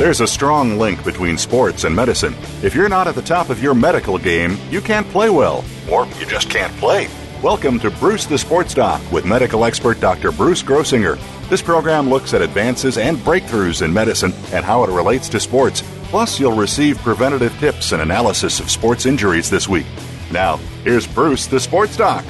There's a strong link between sports and medicine. If you're not at the top of your medical game, you can't play well, or you just can't play. Welcome to Bruce the Sports Doc with medical expert Dr. Bruce Grossinger. This program looks at advances and breakthroughs in medicine and how it relates to sports. Plus, you'll receive preventative tips and analysis of sports injuries this week. Now, here's Bruce the Sports Doc.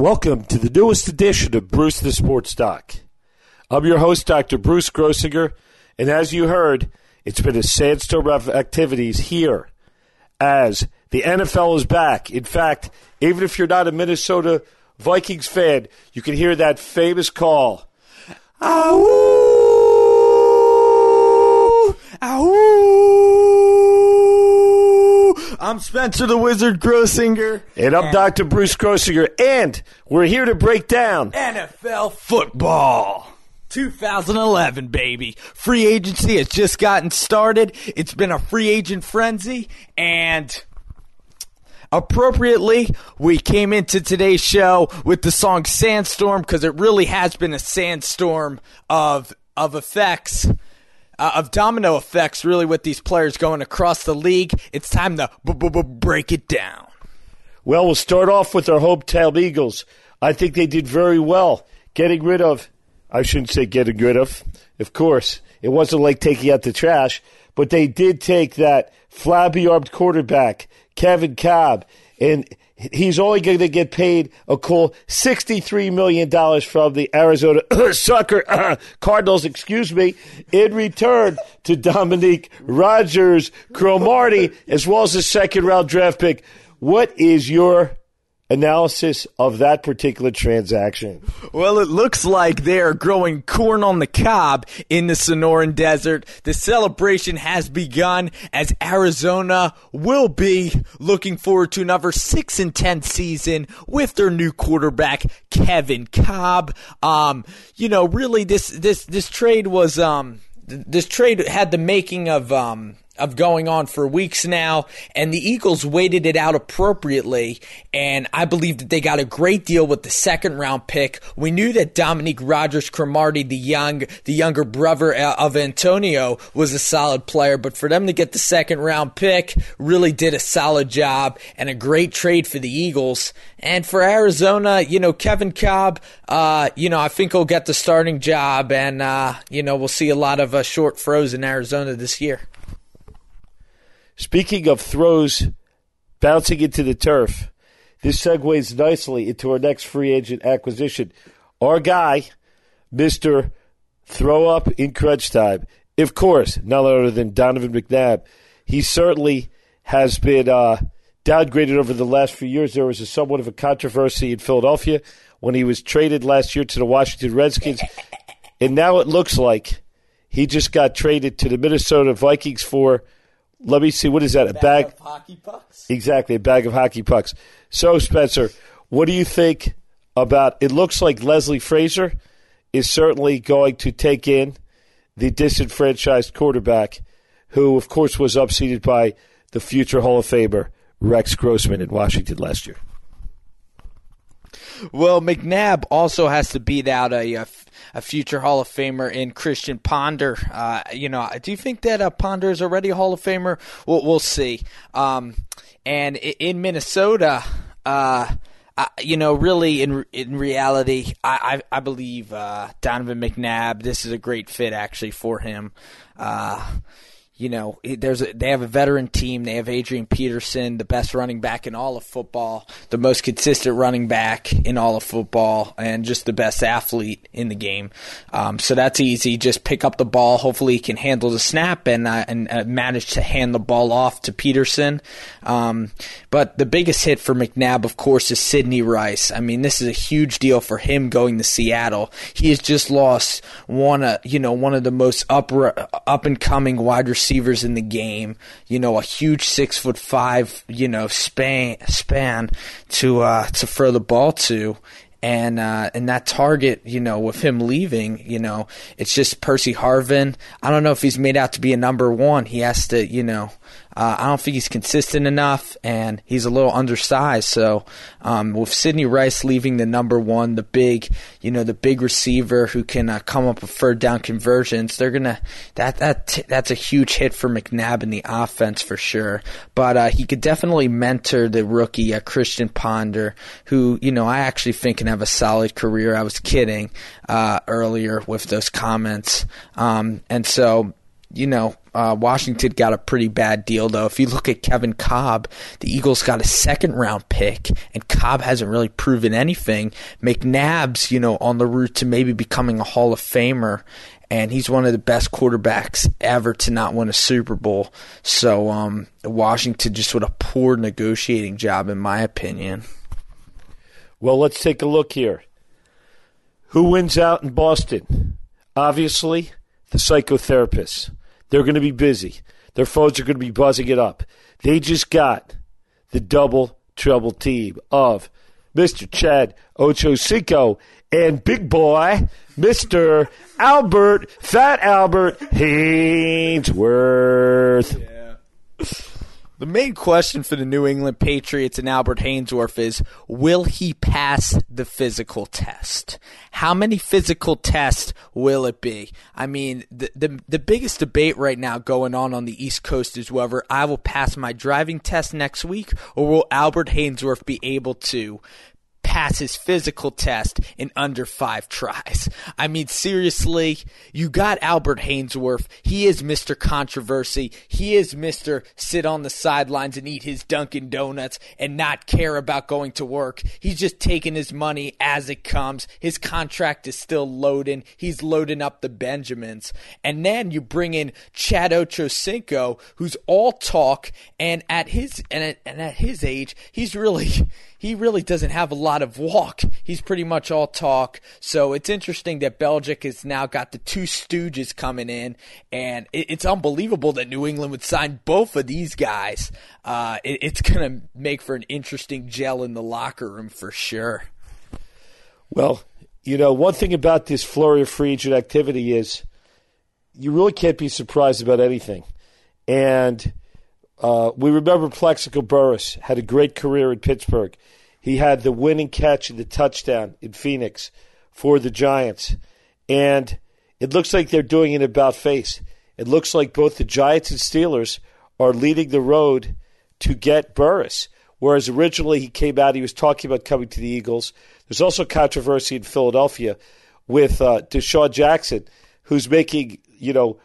Welcome to the newest edition of Bruce the Sports Doc. I'm your host, Dr. Bruce Grossinger, and as you heard, it's been a sandstorm of activities here as the NFL is back. In fact, even if you're not a Minnesota Vikings fan, you can hear that famous call. Ow! Ow! I'm Spencer the Wizard Grossinger. And I'm Dr. Bruce Grossinger, and we're here to break down NFL football. 2011, baby. Free agency has just gotten started. It's been a free agent frenzy, and appropriately, we came into today's show with the song Sandstorm because it really has been a sandstorm of of effects. Uh, of domino effects, really, with these players going across the league. It's time to b- b- b- break it down. Well, we'll start off with our hometown Eagles. I think they did very well getting rid of, I shouldn't say getting rid of, of course. It wasn't like taking out the trash, but they did take that flabby armed quarterback, Kevin Kolb, and he's only going to get paid a cool $63 million from the Arizona Sucker Cardinals, excuse me, in return to Dominique Rodgers, Cromartie, as well as a second round draft pick. What is your analysis of that particular transaction? Well, it looks like they are growing corn on the cob in the Sonoran Desert. The celebration has begun as Arizona will be looking forward to another 6 and 10 season with their new quarterback Kevin Kolb. Um, you know, really this this this trade was um this trade had the making of um of going on for weeks now, and the Eagles waited it out appropriately, and I believe that they got a great deal with the second round pick. We knew that Dominique Rodgers Cromartie, the young, the younger brother uh, of Antonio, was a solid player, but for them to get the second round pick really did a solid job and a great trade for the Eagles. And for Arizona, you know, Kevin Kolb, uh, you know, I think he'll get the starting job, and uh, you know, we'll see a lot of uh, short throws in Arizona this year. Speaking of throws bouncing into the turf, this segues nicely into our next free agent acquisition. Our guy, Mr. Throw Up in Crunch Time. Of course, none other than Donovan McNabb. He certainly has been uh, downgraded over the last few years. There was a somewhat of a controversy in Philadelphia when he was traded last year to the Washington Redskins. And now it looks like he just got traded to the Minnesota Vikings for – let me see. What is that? A bag, bag, of hockey pucks. Exactly, a bag of hockey pucks. So, Spencer, what do you think about? It looks like Leslie Frazier is certainly going to take in the disenfranchised quarterback, who, of course, was upseated by the future Hall of Famer Rex Grossman in Washington last year. Well, McNabb also has to beat out a, a, future Hall of Famer in Christian Ponder. Uh, you know, do you think that uh, Ponder is already a Hall of Famer? We'll, we'll see. Um, and in Minnesota, uh, you know, really, in in reality, I I, I believe uh, Donovan McNabb. This is a great fit actually for him. Uh, you know, there's a, they have a veteran team. They have Adrian Peterson, the best running back in all of football, the most consistent running back in all of football, and just the best athlete in the game. Um, so that's easy. Just pick up the ball. Hopefully, he can handle the snap and uh, and uh, manage to hand the ball off to Peterson. Um, but the biggest hit for McNabb, of course, is Sidney Rice. I mean, this is a huge deal for him going to Seattle. He has just lost one, uh, you know, one of the most up up and coming wide receivers receivers in the game. You know, a huge six foot five, you know, span span to uh, to throw the ball to. And uh, and that target, you know, with him leaving, you know, it's just Percy Harvin. I don't know if he's made out to be a number one. He has to, you know, uh, I don't think he's consistent enough, and he's a little undersized. So um, with Sidney Rice leaving the number one, the big, you know, the big receiver who can uh, come up with third down conversions, they're gonna that that that's a huge hit for McNabb in the offense for sure. But uh, he could definitely mentor the rookie uh, Christian Ponder, who you know I actually think can have a solid career. I was kidding uh, earlier with those comments, um, and so you know, uh, Washington got a pretty bad deal, though. If you look at Kevin Kolb, the Eagles got a second round pick, and Kolb hasn't really proven anything. McNabb's, you know, on the route to maybe becoming a Hall of Famer, and he's one of the best quarterbacks ever to not win a Super Bowl. So, um, Washington just with a poor negotiating job, in my opinion. Well, let's take a look here. Who wins out in Boston? Obviously, the psychotherapists. They're going to be busy. Their phones are going to be buzzing it up. They just got the double trouble team of Mr. Chad Ocho Ochocinco and big boy, Mr. Albert, Fat Albert Haynesworth. Yeah. The main question for the New England Patriots and Albert Haynesworth is will he pass the physical test? How many physical tests will it be? I mean, the, the, the biggest debate right now going on on the East Coast is whether I will pass my driving test next week or will Albert Haynesworth be able to pass his physical test in under five tries. I mean, seriously, you got Albert Haynesworth. He is Mr. Controversy. He is Mr. Sit on the sidelines and eat his Dunkin' Donuts and not care about going to work. He's just taking his money as it comes. His contract is still loading. He's loading up the Benjamins. And then you bring in Chad Ochocinco, who's all talk, and at his and at, and at his age, he's really he really doesn't have a lot of walk. He's pretty much all talk. So it's interesting that Belichick has now got the two stooges coming in, and it's unbelievable that New England would sign both of these guys. Uh, it's going to make for an interesting gel in the locker room for sure. Well, you know, one thing about this flurry of free agent activity is you really can't be surprised about anything. And uh, we remember Plaxico Burress had a great career in Pittsburgh. He had the winning catch and the touchdown in Phoenix for the Giants. And it looks like they're doing it about face. It looks like both the Giants and Steelers are leading the road to get Burress. Whereas originally he came out, he was talking about coming to the Eagles. There's also controversy in Philadelphia with uh, DeSean Jackson, who's making, you know,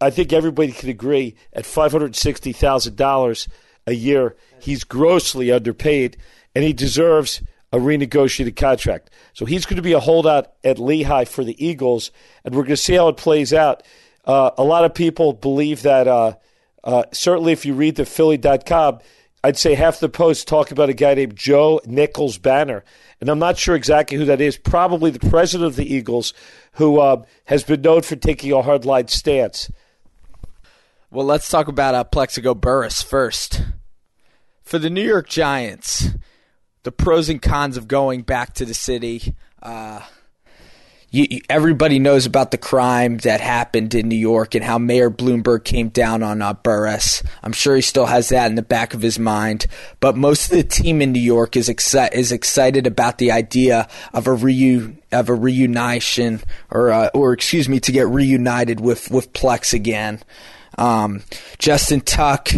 I think everybody can agree at $560,000 a year, he's grossly underpaid and he deserves a renegotiated contract. So he's going to be a holdout at Lehigh for the Eagles, and we're going to see how it plays out. Uh, a lot of people believe that, uh, uh, certainly if you read the Philly.com, I'd say half the posts talk about a guy named Joe Nichols Banner. And I'm not sure exactly who that is. Probably the president of the Eagles, who uh, has been known for taking a hardline stance. Well, let's talk about uh, Plaxico Burress first. For the New York Giants, the pros and cons of going back to the city. Uh, you, you, everybody knows about the crime that happened in New York and how Mayor Bloomberg came down on uh, Burress. I'm sure he still has that in the back of his mind. But most of the team in New York is exci- is excited about the idea of a reu- of a reunition, or uh, or excuse me, to get reunited with with Plex again. Um, Justin Tuck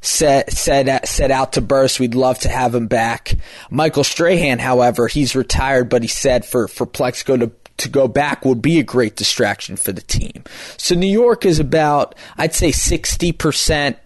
said said said out to Burress we'd love to have him back. Michael Strahan, however, he's retired, but he said for for Plaxico to to go back would be a great distraction for the team. So New York is about I'd say sixty percent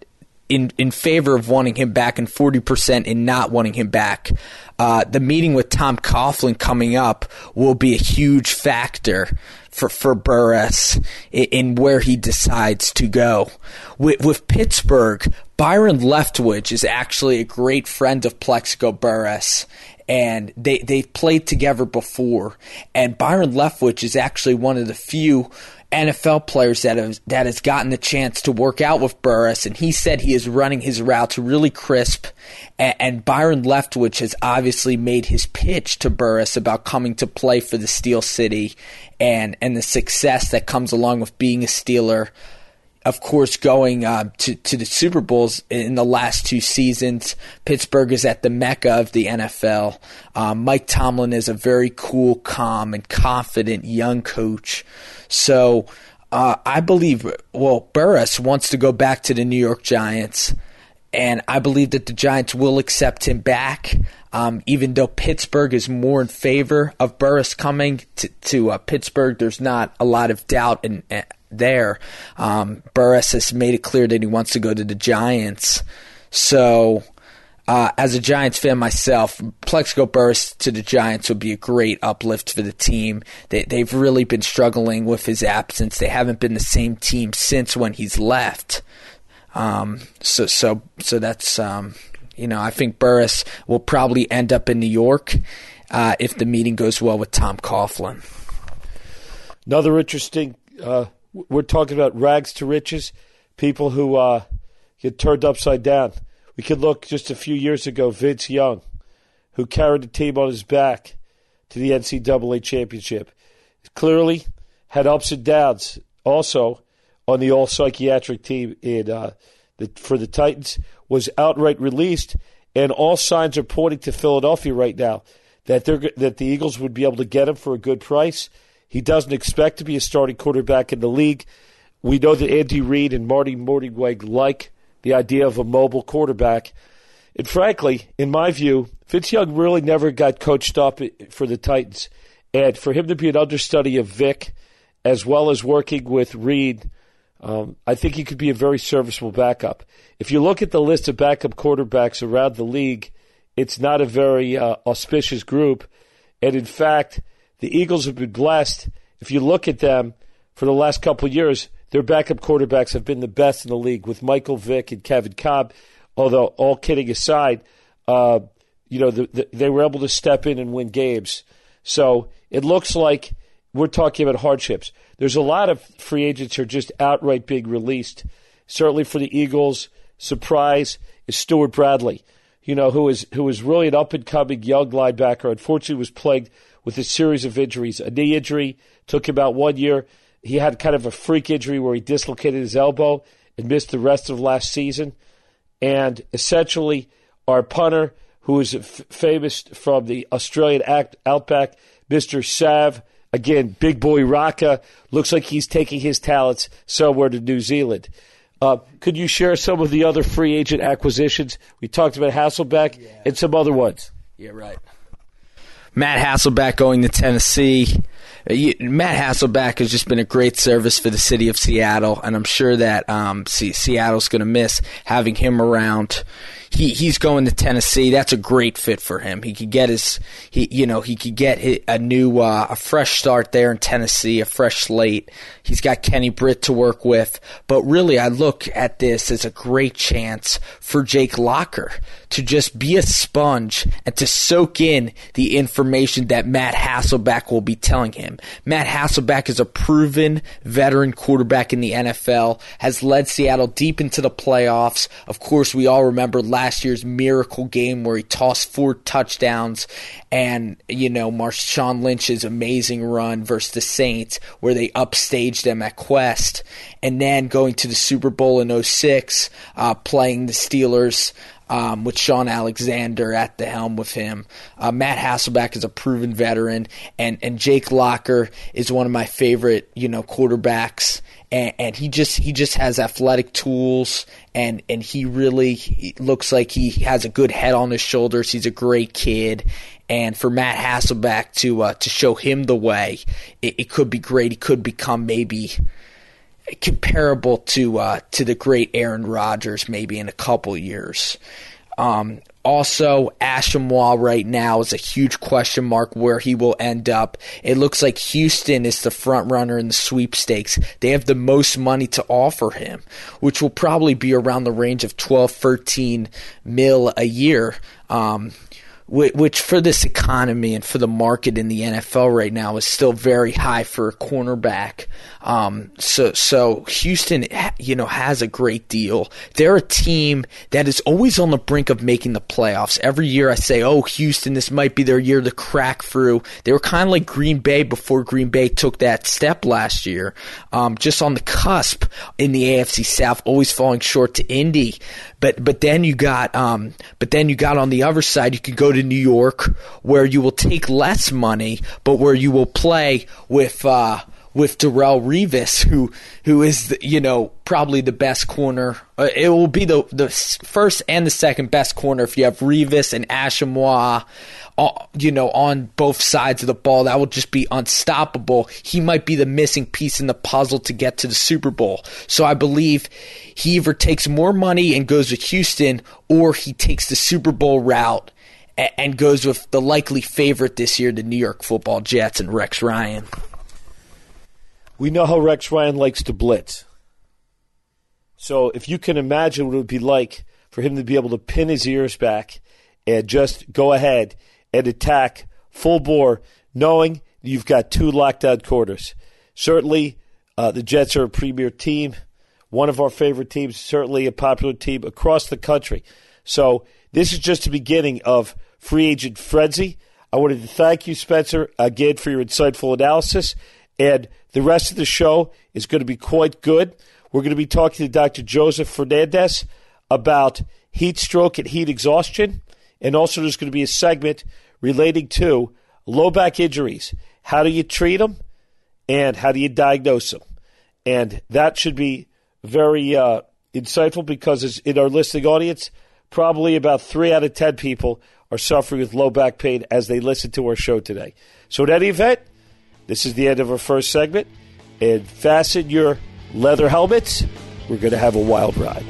in in favor of wanting him back and forty percent in not wanting him back. Uh, the meeting with Tom Coughlin coming up will be a huge factor for for Burress in, in where he decides to go. With, with Pittsburgh, Byron Leftwich is actually a great friend of Plaxico Burress, and they they've played together before. And Byron Leftwich is actually one of the few NFL players that have that has gotten the chance to work out with Burress, and he said he is running his routes really crisp. And, and Byron Leftwich has obviously made his pitch to Burress about coming to play for the Steel City and and the success that comes along with being a Steeler. Of course, going uh, to to the Super Bowls in the last two seasons. Pittsburgh is at the mecca of the NFL. Um, Mike Tomlin is a very cool, calm, and confident young coach. So uh, I believe, well, Burress wants to go back to the New York Giants, and I believe that the Giants will accept him back. Um, even though Pittsburgh is more in favor of Burress coming to, to uh, Pittsburgh, there's not a lot of doubt in, there. Um, Burress has made it clear that he wants to go to the Giants. So, uh, as a Giants fan myself, Plaxico Burress to the Giants would be a great uplift for the team. They, they've really been struggling with his absence. They haven't been the same team since when he's left. Um, so, so, so that's um, you know, I think Burress will probably end up in New York uh, if the meeting goes well with Tom Coughlin. Another interesting, uh, we're talking about rags to riches, people who uh, get turned upside down. We could look just a few years ago, Vince Young, who carried the team on his back to the NCAA championship. Clearly had ups and downs also on the all psychiatric team in uh, the, for the Titans was outright released, and all signs are pointing to Philadelphia right now that they're that the Eagles would be able to get him for a good price. He doesn't expect to be a starting quarterback in the league. We know that Andy Reid and Marty Mornhinweg like the idea of a mobile quarterback. And frankly, in my view, Vince Young really never got coached up for the Titans. And for him to be an understudy of Vic, as well as working with Reid um, I think he could be a very serviceable backup. If you look at the list of backup quarterbacks around the league, it's not a very uh, auspicious group. And in fact, the Eagles have been blessed. If you look at them for the last couple years, their backup quarterbacks have been the best in the league with Michael Vick and Kevin Kolb. Although, all kidding aside, uh, you know, the, the, they were able to step in and win games. So it looks like we're talking about hardships. There's a lot of free agents who are just outright being released. Certainly for the Eagles, surprise is Stewart Bradley, you know, who is who is really an up and coming young linebacker. Unfortunately, was plagued with a series of injuries. A knee injury took him about one year. He had kind of a freak injury where he dislocated his elbow and missed the rest of last season. And essentially, our punter, who is f- famous from the Australian act, outback, Mr. Sav Again, big boy Rocca looks like he's taking his talents somewhere to New Zealand. Uh, could you share some of the other free agent acquisitions? We talked about Hasselbeck yeah. and some other ones. Yeah, right. Matt Hasselbeck going to Tennessee. Uh, Matt Hasselbeck has just been a great service for the city of Seattle, and I'm sure that um, Seattle's going to miss having him around he he's going to Tennessee. That's a great fit for him. He could get his he you know he could get a new uh, a fresh start there in Tennessee, a fresh slate. He's got Kenny Britt to work with, but really I look at this as a great chance for Jake Locker to just be a sponge and to soak in the information that Matt Hasselbeck will be telling him. Matt Hasselbeck is a proven veteran quarterback in the NFL, has led Seattle deep into the playoffs. Of course, we all remember last last year's miracle game where he tossed four touchdowns and, you know, Marshawn Lynch's amazing run versus the Saints where they upstaged them at Qwest. And then going to the Super Bowl in 06, uh, playing the Steelers. Um, with Shaun Alexander at the helm with him. Uh, Matt Hasselbeck is a proven veteran, and, and Jake Locker is one of my favorite, you know, quarterbacks and, and, he just he just has athletic tools and and he really he looks like he has a good head on his shoulders. He's a great kid, and for Matt Hasselbeck to uh, to show him the way, it, it, could be great. He could become maybe comparable to uh, to the great Aaron Rodgers maybe in a couple years. Um, also, Asomugha right now is a huge question mark where he will end up. It looks like Houston is the front runner in the sweepstakes. They have the most money to offer him, which will probably be around the range of 12, 13 mil a year. Um, which for this economy and for the market in the NFL right now is still very high for a cornerback. Um, so, so Houston, you know, has a great deal. They're a team that is always on the brink of making the playoffs. Every year I say, oh, Houston, this might be their year to crack through. They were kind of like Green Bay before Green Bay took that step last year, um, just on the cusp in the AFC South, always falling short to Indy. But, but then you got, um, but then you got on the other side, you could go to New York, where you will take less money, but where you will play with uh, with Darrelle Revis, who who is the, you know probably the best corner. Uh, it will be the the first and the second best corner if you have Revis and Asomugha. Uh, you know, on both sides of the ball, that will just be unstoppable. He might be the missing piece in the puzzle to get to the Super Bowl. So I believe he either takes more money and goes with Houston, or he takes the Super Bowl route and goes with the likely favorite this year, the New York Football Jets and Rex Ryan. We know how Rex Ryan likes to blitz. So if you can imagine what it would be like for him to be able to pin his ears back and just go ahead and attack full bore, knowing you've got two lockdown quarters. Certainly, uh, the Jets are a premier team, one of our favorite teams, certainly a popular team across the country. So this is just the beginning of free agent frenzy. I wanted to thank you, Spencer, again for your insightful analysis. And the rest of the show is going to be quite good. We're going to be talking to Dr. Joseph Fernandez about heat stroke and heat exhaustion. And also, there's going to be a segment relating to low back injuries. How do you treat them? And how do you diagnose them? And that should be very uh, insightful because in our listening audience, probably about three out of ten people are suffering with low back pain as they listen to our show today. So, in any event, this is the end of our first segment. And fasten your leather helmets. We're going to have a wild ride.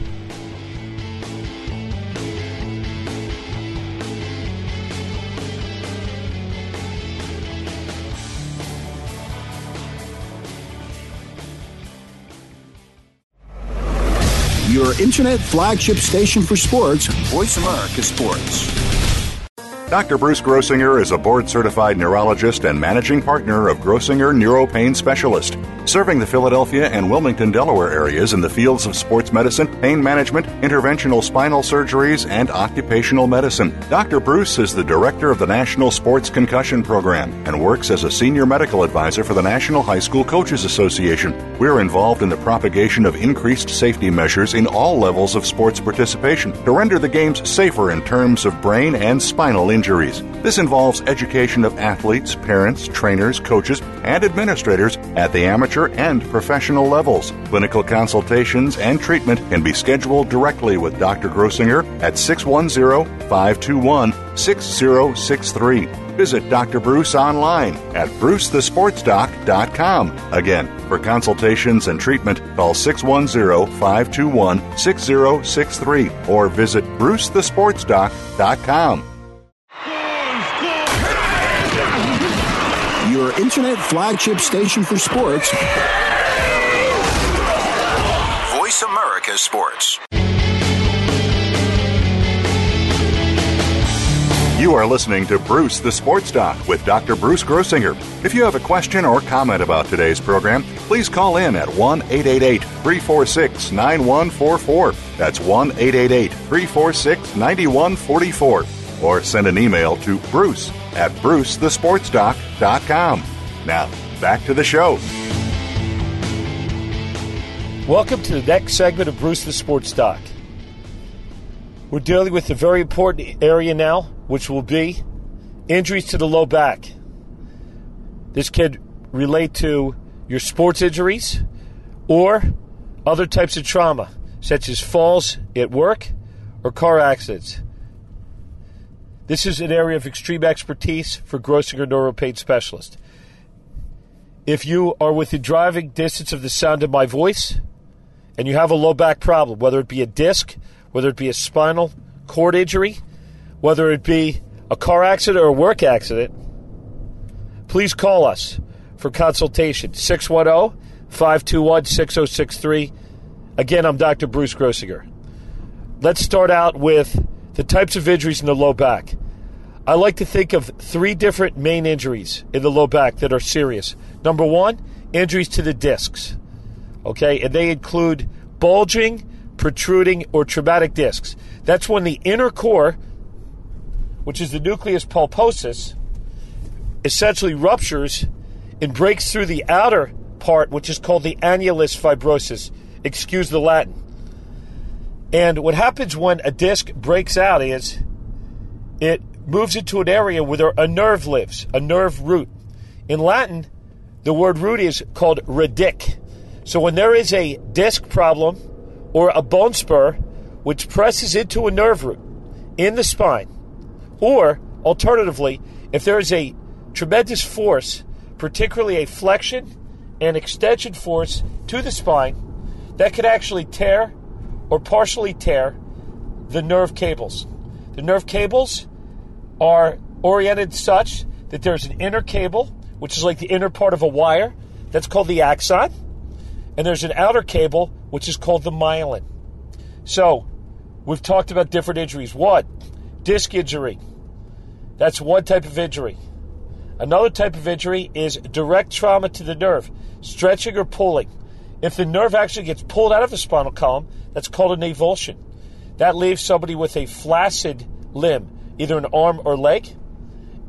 your internet flagship station for sports, Voice America Sports. Dr. Bruce Grossinger is a board certified neurologist and managing partner of Grossinger Neuropain Specialist, serving the Philadelphia and Wilmington, Delaware areas in the fields of sports medicine, pain management, interventional spinal surgeries, and occupational medicine. Dr. Bruce is the director of the National Sports Concussion Program and works as a senior medical advisor for the National High School Coaches Association. We're involved in the propagation of increased safety measures in all levels of sports participation to render the games safer in terms of brain and spinal injuries. This involves education of athletes, parents, trainers, coaches, and administrators at the amateur and professional levels. Clinical consultations and treatment can be scheduled directly with Dr. Grossinger at 610 521 6063. Visit Dr. Bruce online at brucethesportsdoc.com. Again, for consultations and treatment, call 610 521 6063 or visit brucethesportsdoc.com. your internet flagship station for sports. Voice America Sports. You are listening to Bruce the Sports Doc with Dr. Bruce Grossinger. If you have a question or comment about today's program, please call in at 1 888 346 9144. That's 1 888 346 9144. Or send an email to bruce at brucethesportsdoc.com. Now, back to the show. Welcome to the next segment of Bruce the Sports Doc. We're dealing with a very important area now, which will be injuries to the low back. This can relate to your sports injuries or other types of trauma, such as falls at work or car accidents. This is an area of extreme expertise for Grossinger Neuropain Specialist. If you are within driving distance of the sound of my voice and you have a low back problem, whether it be a disc, whether it be a spinal cord injury, whether it be a car accident or a work accident, please call us for consultation 610 521 6063. Again, I'm Dr. Bruce Grossinger. Let's start out with the types of injuries in the low back. I like to think of three different main injuries in the low back that are serious. Number one, injuries to the discs. Okay, and they include bulging, protruding, or traumatic discs. That's when the inner core, which is the nucleus pulposus, essentially ruptures and breaks through the outer part, which is called the annulus fibrosus. Excuse the Latin. And what happens when a disc breaks out is it moves into an area where a nerve lives, a nerve root. In Latin, the word root is called radic. So when there is a disc problem or a bone spur which presses into a nerve root in the spine, or alternatively, if there is a tremendous force, particularly a flexion and extension force to the spine, that could actually tear or partially tear the nerve cables. The nerve cables are oriented such that there's an inner cable, which is like the inner part of a wire, that's called the axon, and there's an outer cable, which is called the myelin. So, we've talked about different injuries. One, disc injury. That's one type of injury. Another type of injury is direct trauma to the nerve, stretching or pulling. If the nerve actually gets pulled out of the spinal column, that's called an avulsion. That leaves somebody with a flaccid limb, either an arm or leg,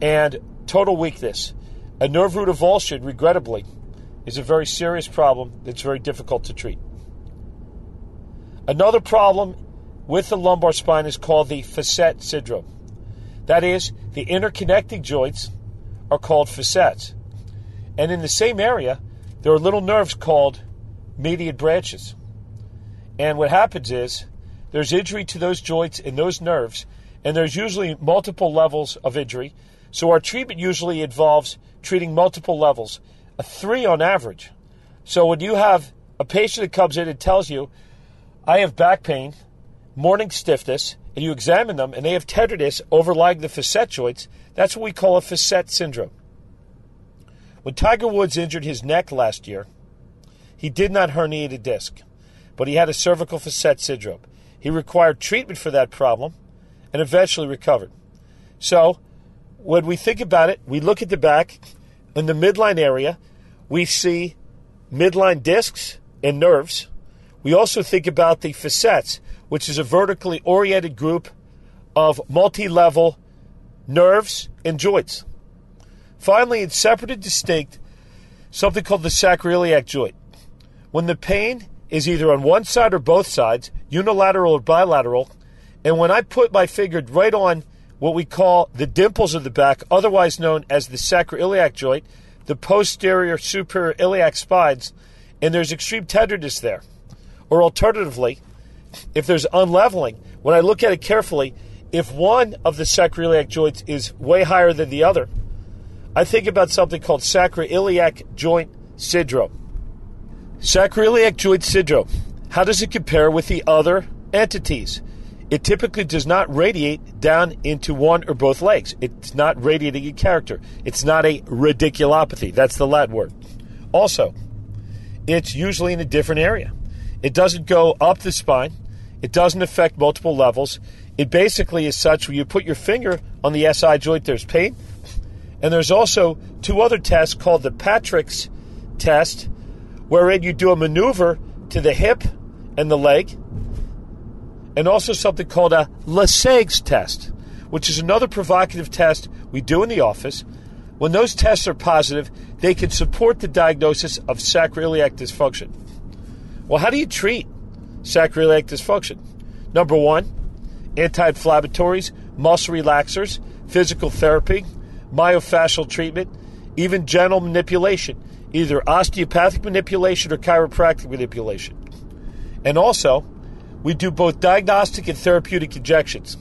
and total weakness. A nerve root avulsion, regrettably, is a very serious problem that's very difficult to treat. Another problem with the lumbar spine is called the facet syndrome. That is, the interconnecting joints are called facets. And in the same area, there are little nerves called median branches. And what happens is there's injury to those joints and those nerves, and there's usually multiple levels of injury. So our treatment usually involves treating multiple levels, a three on average. So when you have a patient that comes in and tells you, I have back pain, morning stiffness, and you examine them and they have tenderness overlying the facet joints, that's what we call a facet syndrome. When Tiger Woods injured his neck last year, he did not herniate a disc, but he had a cervical facet syndrome. He required treatment for that problem and eventually recovered. So, when we think about it, we look at the back, in the midline area, we see midline discs and nerves. We also think about the facets, which is a vertically oriented group of multi level nerves and joints. Finally, it's separate and distinct, something called the sacroiliac joint. When the pain is either on one side or both sides, unilateral or bilateral, and when I put my finger right on what we call the dimples of the back, otherwise known as the sacroiliac joint, the posterior superior iliac spines, and there's extreme tenderness there. Or alternatively, if there's unleveling, when I look at it carefully, if one of the sacroiliac joints is way higher than the other, I think about something called sacroiliac joint syndrome. Sacroiliac joint syndrome. How does it compare with the other entities? It typically does not radiate down into one or both legs. It's not radiating in character. It's not a radiculopathy. That's the Latin word. Also, it's usually in a different area. It doesn't go up the spine. It doesn't affect multiple levels. It basically is such when you put your finger on the SI joint, there's pain. And there's also two other tests called the Patrick's test, wherein you do a maneuver to the hip and the leg and also something called a Lasègue's test, which is another provocative test we do in the office. When those tests are positive, they can support the diagnosis of sacroiliac dysfunction. Well, how do you treat sacroiliac dysfunction? Number one, anti inflammatories, muscle relaxers, physical therapy, myofascial treatment, even gentle manipulation, either osteopathic manipulation or chiropractic manipulation. And also, we do both diagnostic and therapeutic injections.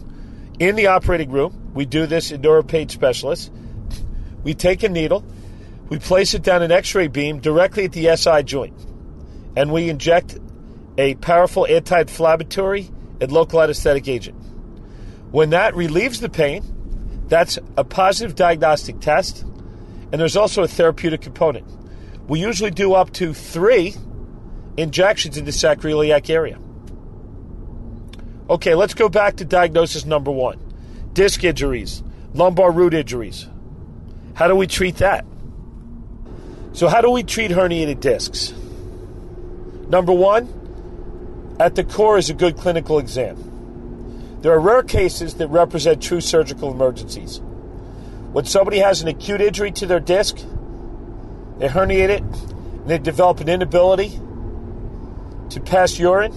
In the operating room, we do this in neuropain specialists. We take a needle, we place it down an x ray beam directly at the SI joint, and we inject a powerful anti inflammatory and local anesthetic agent. When that relieves the pain, that's a positive diagnostic test, and there's also a therapeutic component. We usually do up to three injections in the sacroiliac area. Okay, let's go back to diagnosis number one disc injuries, lumbar root injuries. How do we treat that? So, how do we treat herniated discs? Number one, at the core is a good clinical exam. There are rare cases that represent true surgical emergencies. When somebody has an acute injury to their disc, they herniate it, and they develop an inability to pass urine,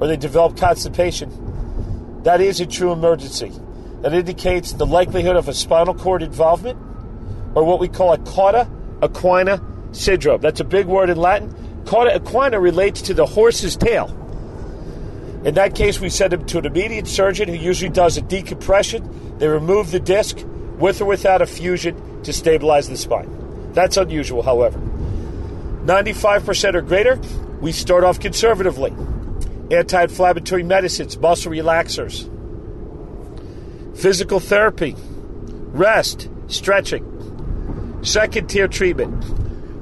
or they develop constipation, that is a true emergency. That indicates the likelihood of a spinal cord involvement, or what we call a cauda equina syndrome. That's a big word in Latin. Cauda equina relates to the horse's tail. In that case, we send him to an immediate surgeon who usually does a decompression. They remove the disc with or without a fusion to stabilize the spine. That's unusual, however. 95% or greater, we start off conservatively. Anti inflammatory medicines, muscle relaxers, physical therapy, rest, stretching. Second tier treatment,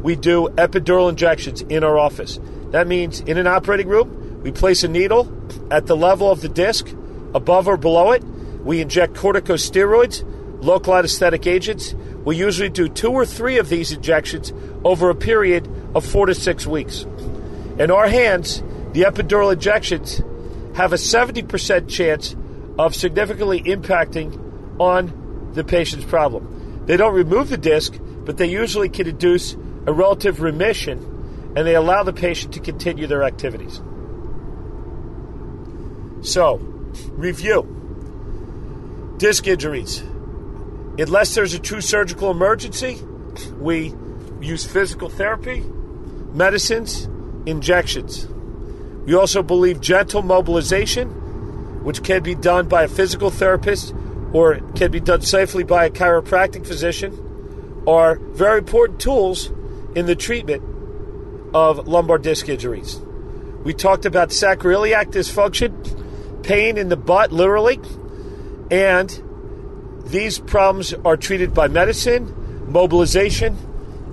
we do epidural injections in our office. That means in an operating room, we place a needle at the level of the disc, above or below it. We inject corticosteroids, local anesthetic agents. We usually do two or three of these injections over a period of four to six weeks. In our hands, the epidural injections have a 70% chance of significantly impacting on the patient's problem. They don't remove the disc, but they usually can induce a relative remission and they allow the patient to continue their activities. So, review disc injuries. Unless there's a true surgical emergency, we use physical therapy, medicines, injections. We also believe gentle mobilization, which can be done by a physical therapist or can be done safely by a chiropractic physician, are very important tools in the treatment of lumbar disc injuries. We talked about sacroiliac dysfunction, pain in the butt, literally, and these problems are treated by medicine, mobilization,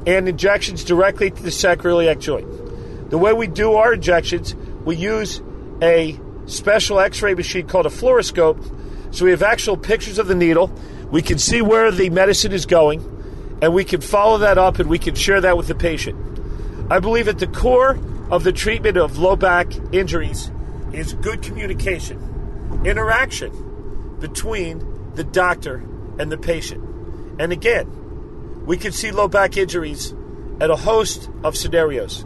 and injections directly to the sacroiliac joint. The way we do our injections, we use a special x ray machine called a fluoroscope. So we have actual pictures of the needle. We can see where the medicine is going, and we can follow that up and we can share that with the patient. I believe at the core of the treatment of low back injuries is good communication, interaction between the doctor and the patient. And again, we can see low back injuries at a host of scenarios.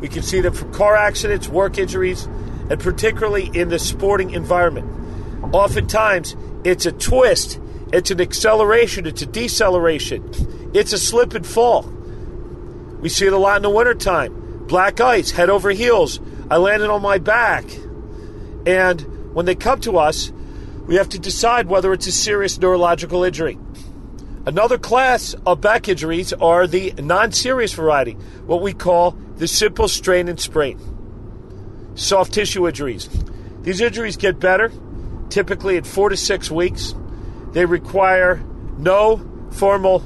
We can see them from car accidents, work injuries, and particularly in the sporting environment. Oftentimes, it's a twist, it's an acceleration, it's a deceleration, it's a slip and fall. We see it a lot in the wintertime. Black ice, head over heels. I landed on my back. And when they come to us, we have to decide whether it's a serious neurological injury. Another class of back injuries are the non serious variety, what we call the simple strain and sprain. Soft tissue injuries. These injuries get better, typically in four to six weeks. They require no formal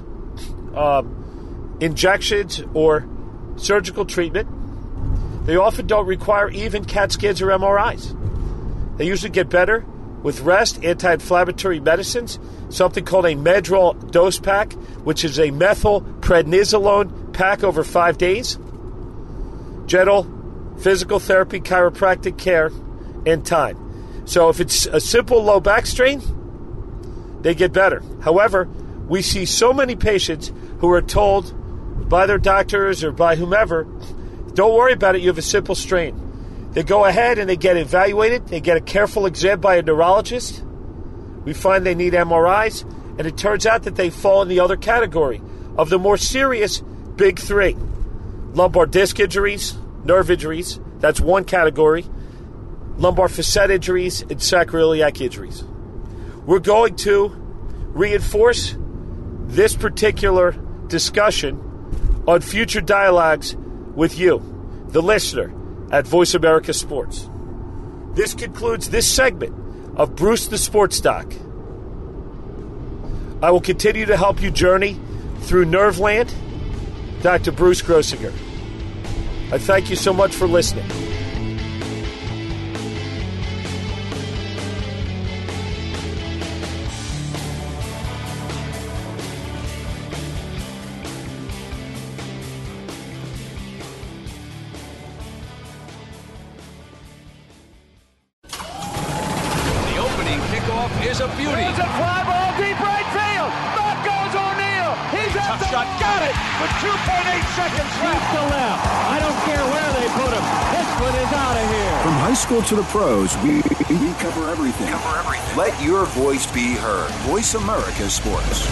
um, injections or surgical treatment. They often don't require even CAT scans or MRIs. They usually get better with rest, anti inflammatory medicines, something called a Medrol dose pack, which is a methyl prednisolone pack over five days, gentle physical therapy, chiropractic care, and time. So if it's a simple low back strain, they get better. However, we see so many patients who are told by their doctors or by whomever, don't worry about it, you have a simple strain. They go ahead and they get evaluated. They get a careful exam by a neurologist. We find they need MRIs, and it turns out that they fall in the other category of the more serious big three lumbar disc injuries, nerve injuries. That's one category. Lumbar facet injuries and sacroiliac injuries. We're going to reinforce this particular discussion on future dialogues with you, the listener at Voice America Sports. This concludes this segment of Bruce the Sports Doc. I will continue to help you journey through Nerveland. Dr. Bruce Grossinger. I thank you so much for listening. beauty. It's a fly ball deep right field. That goes O'Neill. He's at Tough shot. Got it with 2.8 seconds left. to left. I don't care where they put him. This one is out of here. From high school to the pros, we, we cover everything. Cover everything. Let your voice be heard. Voice America Sports.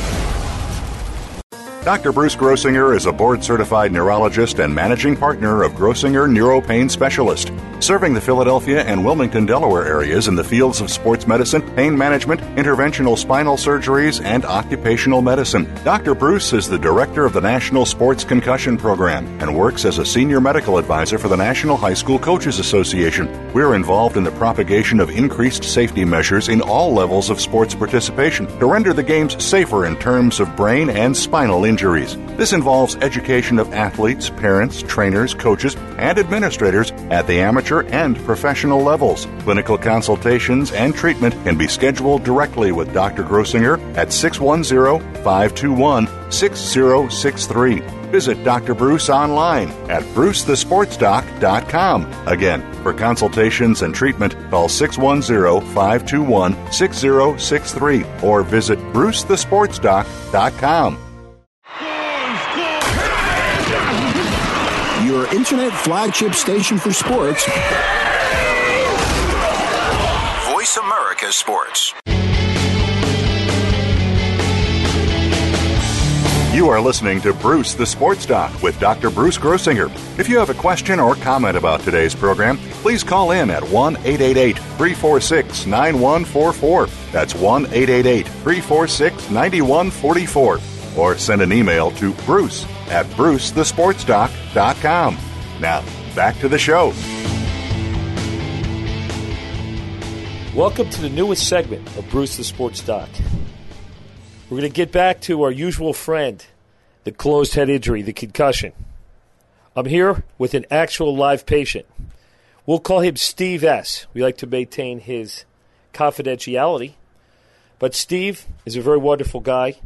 Dr. Bruce Grossinger is a board certified neurologist and managing partner of Grossinger Neuropain Specialist serving the Philadelphia and Wilmington, Delaware areas in the fields of sports medicine, pain management, interventional spinal surgeries, and occupational medicine. Dr. Bruce is the director of the National Sports Concussion Program and works as a senior medical advisor for the National High School Coaches Association. We're involved in the propagation of increased safety measures in all levels of sports participation to render the games safer in terms of brain and spinal injuries. This involves education of athletes, parents, trainers, coaches, and administrators at the amateur and professional levels. Clinical consultations and treatment can be scheduled directly with Dr. Grossinger at 610 521 6063. Visit Dr. Bruce online at brucethesportsdoc.com. Again, for consultations and treatment, call 610 521 6063 or visit brucethesportsdoc.com. internet flagship station for sports. Voice America Sports. You are listening to Bruce the Sports Doc with Dr. Bruce Grossinger. If you have a question or comment about today's program, please call in at 1 888 346 9144. That's 1 888 346 9144. Or send an email to bruce at brucethesportsdoc.com. Now, back to the show. Welcome to the newest segment of Bruce the Sports Doc. We're going to get back to our usual friend, the closed head injury, the concussion. I'm here with an actual live patient. We'll call him Steve S. We like to maintain his confidentiality. But Steve is a very wonderful guy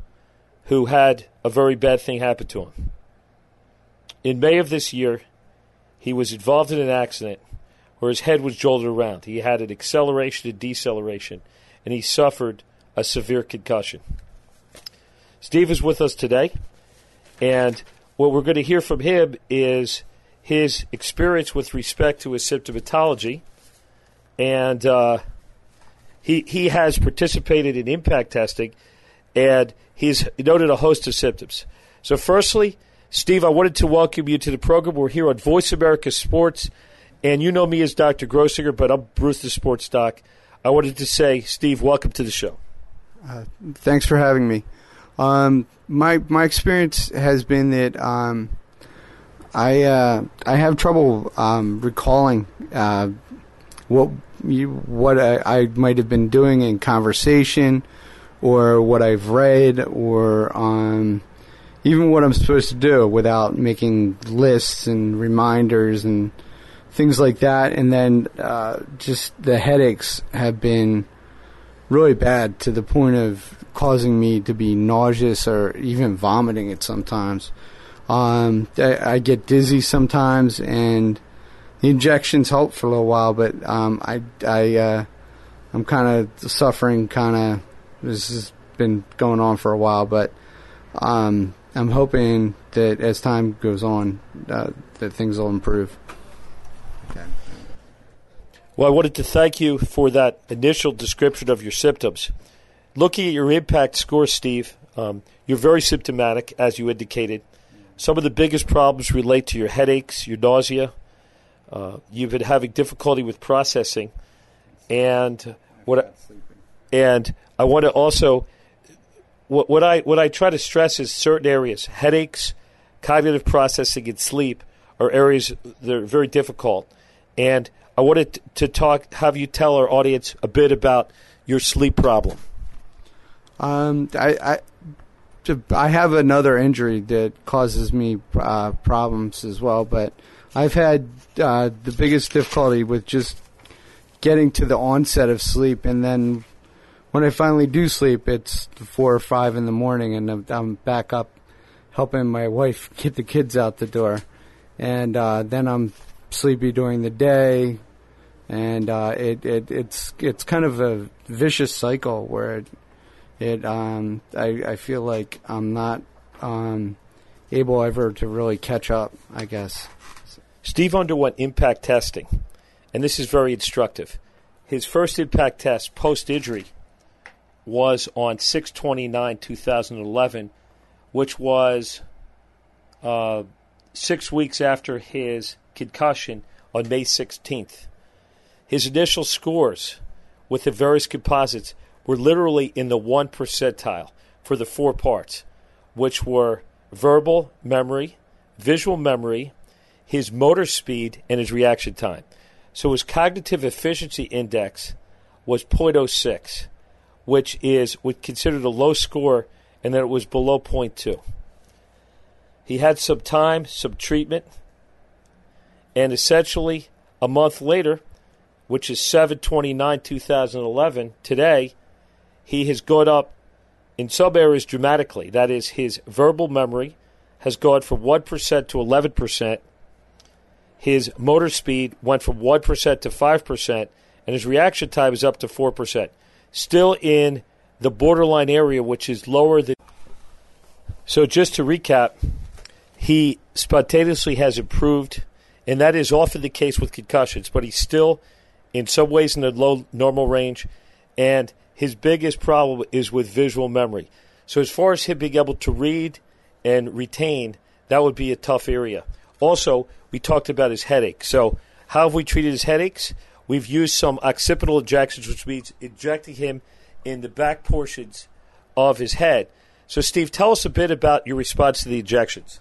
who had a very bad thing happen to him. In May of this year, he was involved in an accident where his head was jolted around. He had an acceleration and deceleration, and he suffered a severe concussion. Steve is with us today, and what we're going to hear from him is his experience with respect to his symptomatology, and uh, he he has participated in ImPACT testing, and he's noted a host of symptoms. So, firstly, Steve, I wanted to welcome you to the program. We're here on Voice America Sports, and you know me as Dr. Grossinger, but I'm Bruce the Sports Doc. I wanted to say, Steve, welcome to the show. Uh, thanks for having me. Um, my my experience has been that um, I uh, I have trouble um, recalling uh, what you, what I, I might have been doing in conversation, or what I've read, or um, even what I'm supposed to do without making lists and reminders and things like that. And then uh, just the headaches have been really bad to the point of causing me to be nauseous or even vomiting it sometimes. Um, I, I, get dizzy sometimes, and the injections help for a little while, but um, I, I, uh, I'm kind of suffering. Kind of this has been going on for a while, but um, I'm hoping that as time goes on, uh, that things will improve. Okay. Well, I wanted to thank you for that initial description of your symptoms. Looking at your ImPACT score, Steve, um, you're very symptomatic, as you indicated. Some of the biggest problems relate to your headaches, your nausea. Uh, you've been having difficulty with processing, and what I, and I want to also what, what I what I try to stress is certain areas, headaches, cognitive processing, and sleep are areas that are very difficult, and I wanted to talk, have you tell our audience a bit about your sleep problem. Um, I, I, I have another injury that causes me uh, problems as well, but I've had uh, the biggest difficulty with just getting to the onset of sleep, and then when I finally do sleep, it's four or five in the morning, and I'm, back up helping my wife get the kids out the door, and uh, then I'm sleepy during the day, and uh, it, it it's it's kind of a vicious cycle where it, it um, I, I feel like I'm not um, able ever to really catch up. I guess. Steve underwent ImPACT testing, and this is very instructive. His first ImPACT test post injury was on 629 2011, which was uh, six weeks after his concussion on May 16th. His initial scores with the various composites were literally in the one percentile for the four parts, which were verbal memory, visual memory, his motor speed, and his reaction time. So his cognitive efficiency index was 0.06, which is considered a low score, and that it was below 0.2. He had some time, some treatment, and essentially a month later, which is 729 2011, today, he has gone up in some areas dramatically. That is, his verbal memory has gone from 1% to 11%. His motor speed went from 1% to 5%, and his reaction time is up to 4%. Still in the borderline area, which is lower than. So, just to recap, he spontaneously has improved, and that is often the case with concussions, but he's still, in some ways, in the low normal range. And his biggest problem is with visual memory. So, as far as him being able to read and retain, that would be a tough area. Also, we talked about his headache. So, how have we treated his headaches? We've used some occipital injections, which means injecting him in the back portions of his head. So, Steve, tell us a bit about your response to the injections.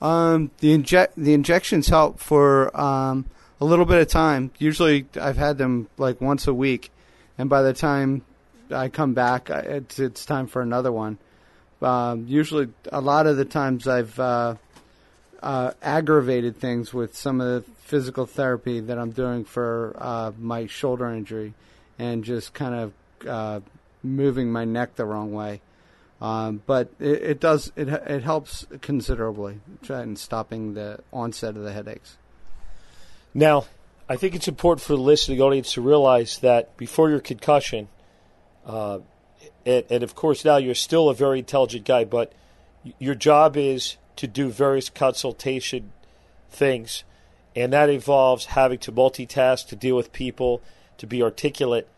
Um, the inject the injections help for um, a little bit of time. Usually, I've had them like once a week, and by the time I come back, it's it's time for another one. Um, usually, a lot of the times I've uh, uh, aggravated things with some of the physical therapy that I'm doing for uh, my shoulder injury, and just kind of uh, moving my neck the wrong way. Um, but it, it, does it it helps considerably in stopping the onset of the headaches. Now, I think it's important for the listening audience to realize that before your concussion, uh, and, and, of course now you're still a very intelligent guy, but your job is to do various consultation things, and that involves having to multitask, to deal with people, to be articulate.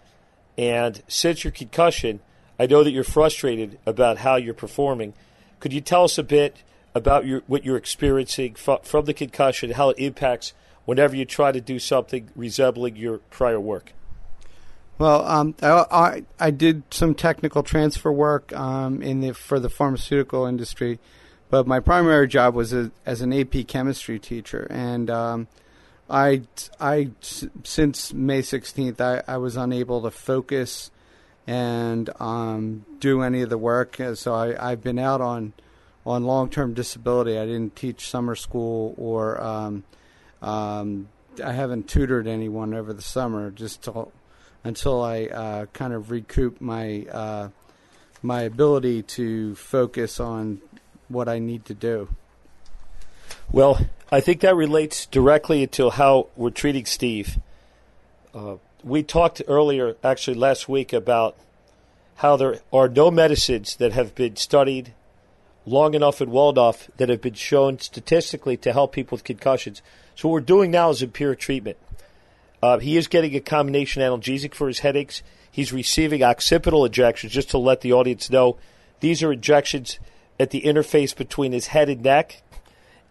And since your concussion, I know that you're frustrated about how you're performing. Could you tell us a bit about your, what you're experiencing from the concussion, how it impacts whenever you try to do something resembling your prior work? Well, um, I, I, I did some technical transfer work um, in the for the pharmaceutical industry, but my primary job was a, as an AP chemistry teacher, and um, I I since May sixteenth I, I was unable to focus and um, do any of the work, so I, I've been out on on long term disability. I didn't teach summer school or um, um, I haven't tutored anyone over the summer just to until I uh, kind of recoup my uh, my ability to focus on what I need to do. Well, I think that relates directly to how we're treating Steve. Uh, we talked earlier, actually last week, about how there are no medicines that have been studied long enough and well enough that have been shown statistically to help people with concussions. So what we're doing now is empiric treatment. Uh, he is getting a combination analgesic for his headaches. He's receiving occipital injections, just to let the audience know. These are injections at the interface between his head and neck.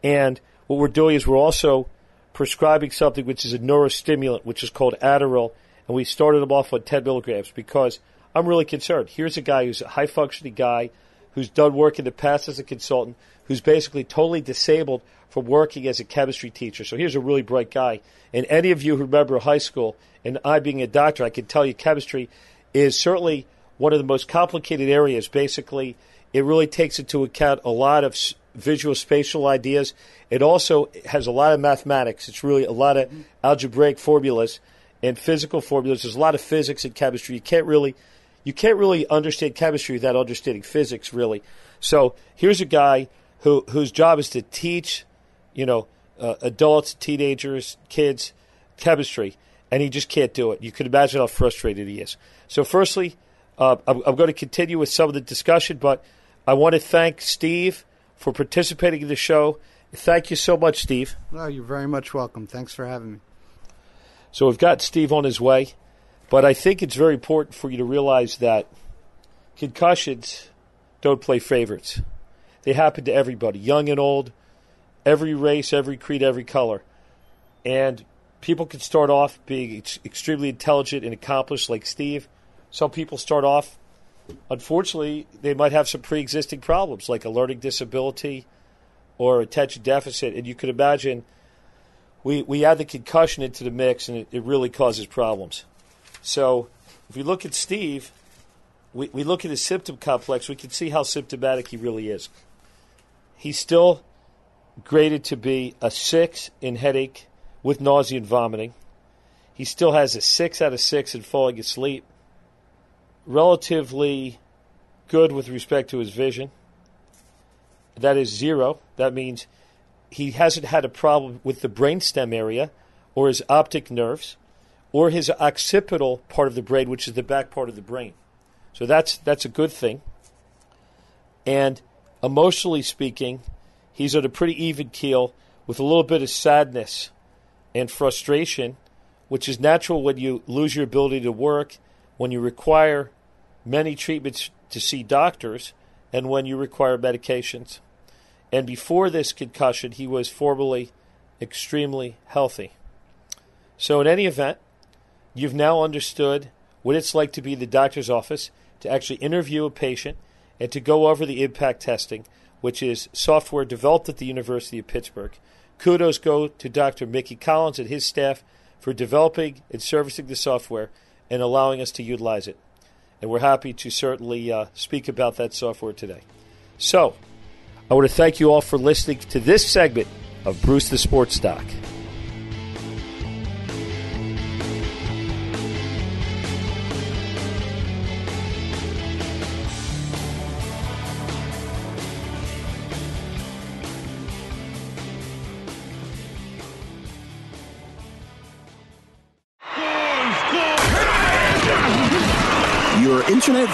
And what we're doing is we're also prescribing something which is a neurostimulant, which is called Adderall. And we started him off on 10 milligrams because I'm really concerned. Here's a guy who's a high functioning guy who's done work in the past as a consultant, who's basically totally disabled from working as a chemistry teacher. So here's a really bright guy. And any of you who remember high school, and I being a doctor, I can tell you chemistry is certainly one of the most complicated areas. Basically, it really takes into account a lot of visual spatial ideas. It also has a lot of mathematics. It's really a lot of algebraic formulas and physical formulas. There's a lot of physics in chemistry. You can't really you can't really understand chemistry without understanding physics, really. So here's a guy who whose job is to teach you know, uh, adults, teenagers, kids, chemistry, and he just can't do it. You can imagine how frustrated he is. So, firstly, uh, I'm, I'm, going to continue with some of the discussion, but I want to thank Steve for participating in the show. Thank you so much, Steve. Oh, you're very much welcome. Thanks for having me. So we've got Steve on his way, but I think it's very important for you to realize that concussions don't play favorites. They happen to everybody, young and old, every race, every creed, every color. And people can start off being ex- extremely intelligent and accomplished, like Steve. Some people start off, unfortunately, they might have some pre existing problems, like a learning disability or attention deficit. And you could imagine we, we add the concussion into the mix, and it, it really causes problems. So if you look at Steve, we, we look at his symptom complex, we can see how symptomatic he really is. He's still graded to be a six in headache with nausea and vomiting. He still has a six out of six in falling asleep. Relatively good with respect to his vision. That is zero. That means he hasn't had a problem with the brainstem area or his optic nerves or his occipital part of the brain, which is the back part of the brain. So that's that's a good thing. And emotionally speaking, he's on a pretty even keel with a little bit of sadness and frustration, which is natural when you lose your ability to work, when you require many treatments to see doctors, and when you require medications. And before this concussion, he was formerly extremely healthy. So, in any event, you've now understood what it's like to be the doctor's office, to actually interview a patient, and to go over the ImPACT testing, which is software developed at the University of Pittsburgh. Kudos go to Dr. Mickey Collins and his staff for developing and servicing the software and allowing us to utilize it. And we're happy to certainly uh, speak about that software today. So, I want to thank you all for listening to this segment of Bruce the Sports Doc.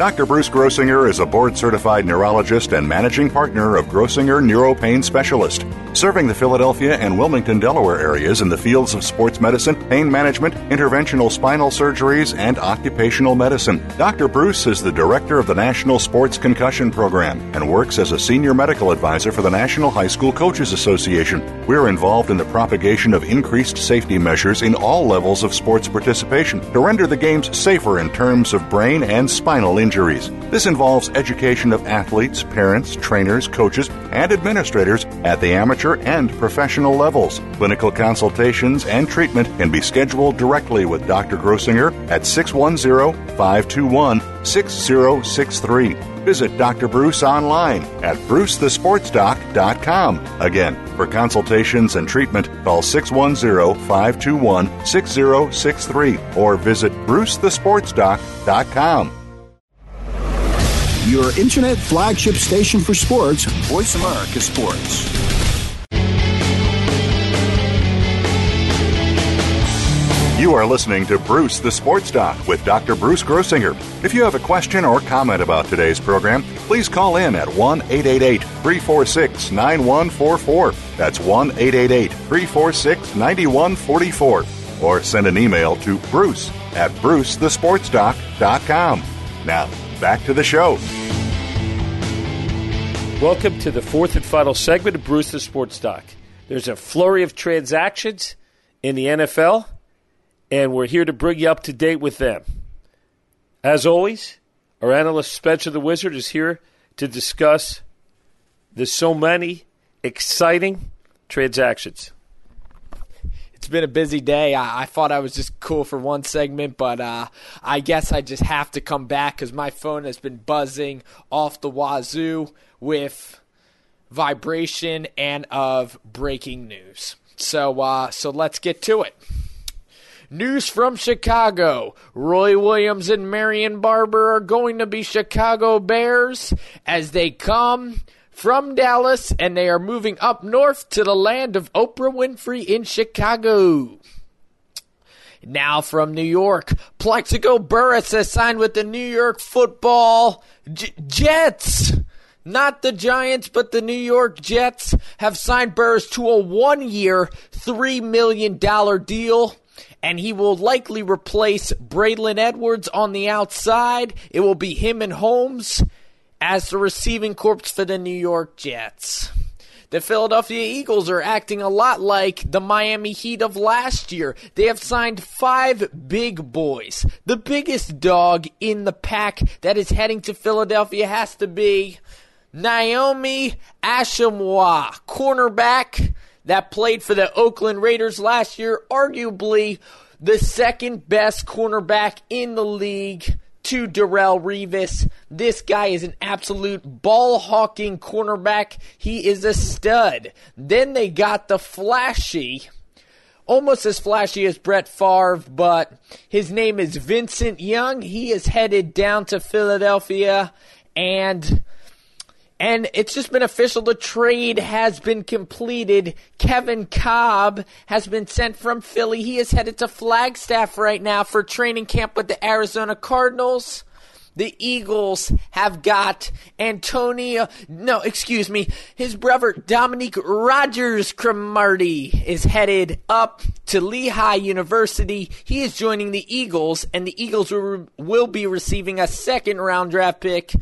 Dr. Bruce Grossinger is a board certified neurologist and managing partner of Grossinger Neuropain Specialist, serving the Philadelphia and Wilmington, Delaware areas in the fields of sports medicine, pain management, interventional spinal surgeries, and occupational medicine. Dr. Bruce is the director of the National Sports Concussion Program and works as a senior medical advisor for the National High School Coaches Association. We're involved in the propagation of increased safety measures in all levels of sports participation to render the games safer in terms of brain and spinal injuries. This involves education of athletes, parents, trainers, coaches, and administrators at the amateur and professional levels. Clinical consultations and treatment can be scheduled directly with Dr. Grossinger at 610 521 6063. Visit Dr. Bruce online at brucethesportsdoc.com. Again, for consultations and treatment, call 610 521 6063 or visit brucethesportsdoc.com. Your internet flagship station for sports. Voice America Sports. You are listening to Bruce the Sports Doc with Dr. Bruce Grossinger. If you have a question or comment about today's program, please call in at 1 888 346 9144. That's 1 888 346 9144. Or send an email to bruce at brucethesportsdoc.com. Now, back to the show. Welcome to the fourth and final segment of Bruce the Sports Doc. There's a flurry of transactions in the NFL, and we're here to bring you up to date with them. As always, our analyst Spencer the Wizard is here to discuss the so many exciting transactions. Been a busy day. I, I thought I was just cool for one segment, but uh, I guess I just have to come back because my phone has been buzzing off the wazoo with vibration and of breaking news. So, uh, so let's get to it. News from Chicago. Roy Williams and Marion Barber are going to be Chicago Bears as they come from Dallas and they are moving up north to the land of Oprah Winfrey in Chicago. Now from New York, Plaxico Burress has signed with the New York Football J- Jets. Not the Giants, but the New York Jets have signed Burress to a one year, $3 million deal. And he will likely replace Braylon Edwards on the outside. It will be him and Holmes as the receiving corps for the New York Jets. The Philadelphia Eagles are acting a lot like the Miami Heat of last year. They have signed five big boys. The biggest dog in the pack that is heading to Philadelphia has to be Nnamdi Asomugha, cornerback that played for the Oakland Raiders last year, arguably the second best cornerback in the league to Darrelle Revis. This guy is an absolute ball hawking cornerback. He is a stud. Then they got the flashy, almost as flashy as Brett Favre, but his name is Vincent Young. He is headed down to Philadelphia and and it's just been official. The trade has been completed. Kevin Kolb has been sent from Philly. He is headed to Flagstaff right now for training camp with the Arizona Cardinals. The Eagles have got Antonio, no, excuse me, his brother Dominique Rodgers Cromartie is headed up to Lehigh University. He is joining the Eagles, and the Eagles will be receiving a second round draft pick.